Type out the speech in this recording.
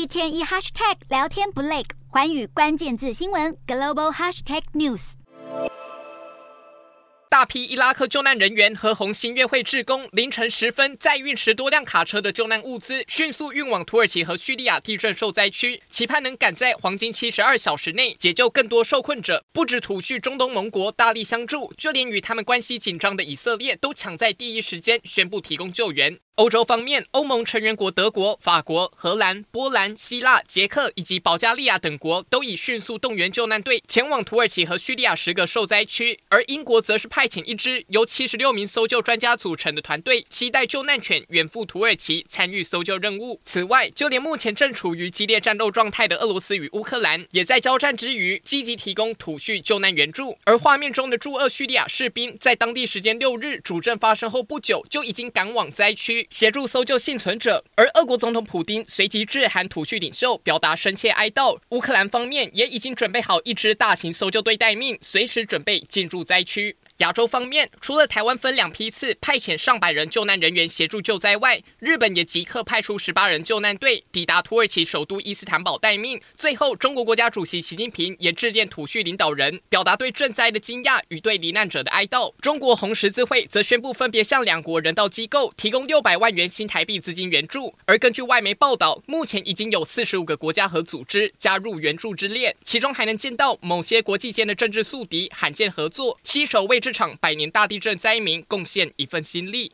一天一 hashtag 聊天不累，环宇关键字新闻 global hashtag news。大批伊拉克救难人员和红新月会志工凌晨时分，载运十多辆卡车的救难物资，迅速运往土耳其和叙利亚地震受灾区，期盼能赶在黄金七十二小时内解救更多受困者。不止土叙中东盟国大力相助，就连与他们关系紧张的以色列都抢在第一时间宣布提供救援。欧洲方面，欧盟成员国德国、法国、荷兰、波兰、希腊、捷克以及保加利亚等国都已迅速动员救难队前往土耳其和叙利亚十个受灾区，而英国则是派遣一支由七十六名搜救专家组成的团队，携带救难犬远赴土耳其参与搜救任务。此外，就连目前正处于激烈战斗状态的俄罗斯与乌克兰，也在交战之余积极提供土叙救难援助。而画面中的驻俄叙利亚士兵，在当地时间六日主震发生后不久，就已经赶往灾区。协助搜救幸存者，而俄国总统普京随即致函土叙领袖，表达深切哀悼。乌克兰方面也已经准备好一支大型搜救队待命，随时准备进入灾区。亚洲方面，除了台湾分两批次派遣上百人救难人员协助救灾外，日本也即刻派出十八人救难队抵达土耳其首都伊斯坦堡待命。最后，中国国家主席习近平也致电土叙领导人，表达对赈灾的惊讶与对罹难者的哀悼。中国红十字会则宣布分别向两国人道机构提供六百万元新台币资金援助。而根据外媒报道，目前已经有四十五个国家和组织加入援助之列，其中还能见到某些国际间的政治宿敌罕见合作，携手为这这场百年大地震灾民贡献一份心力。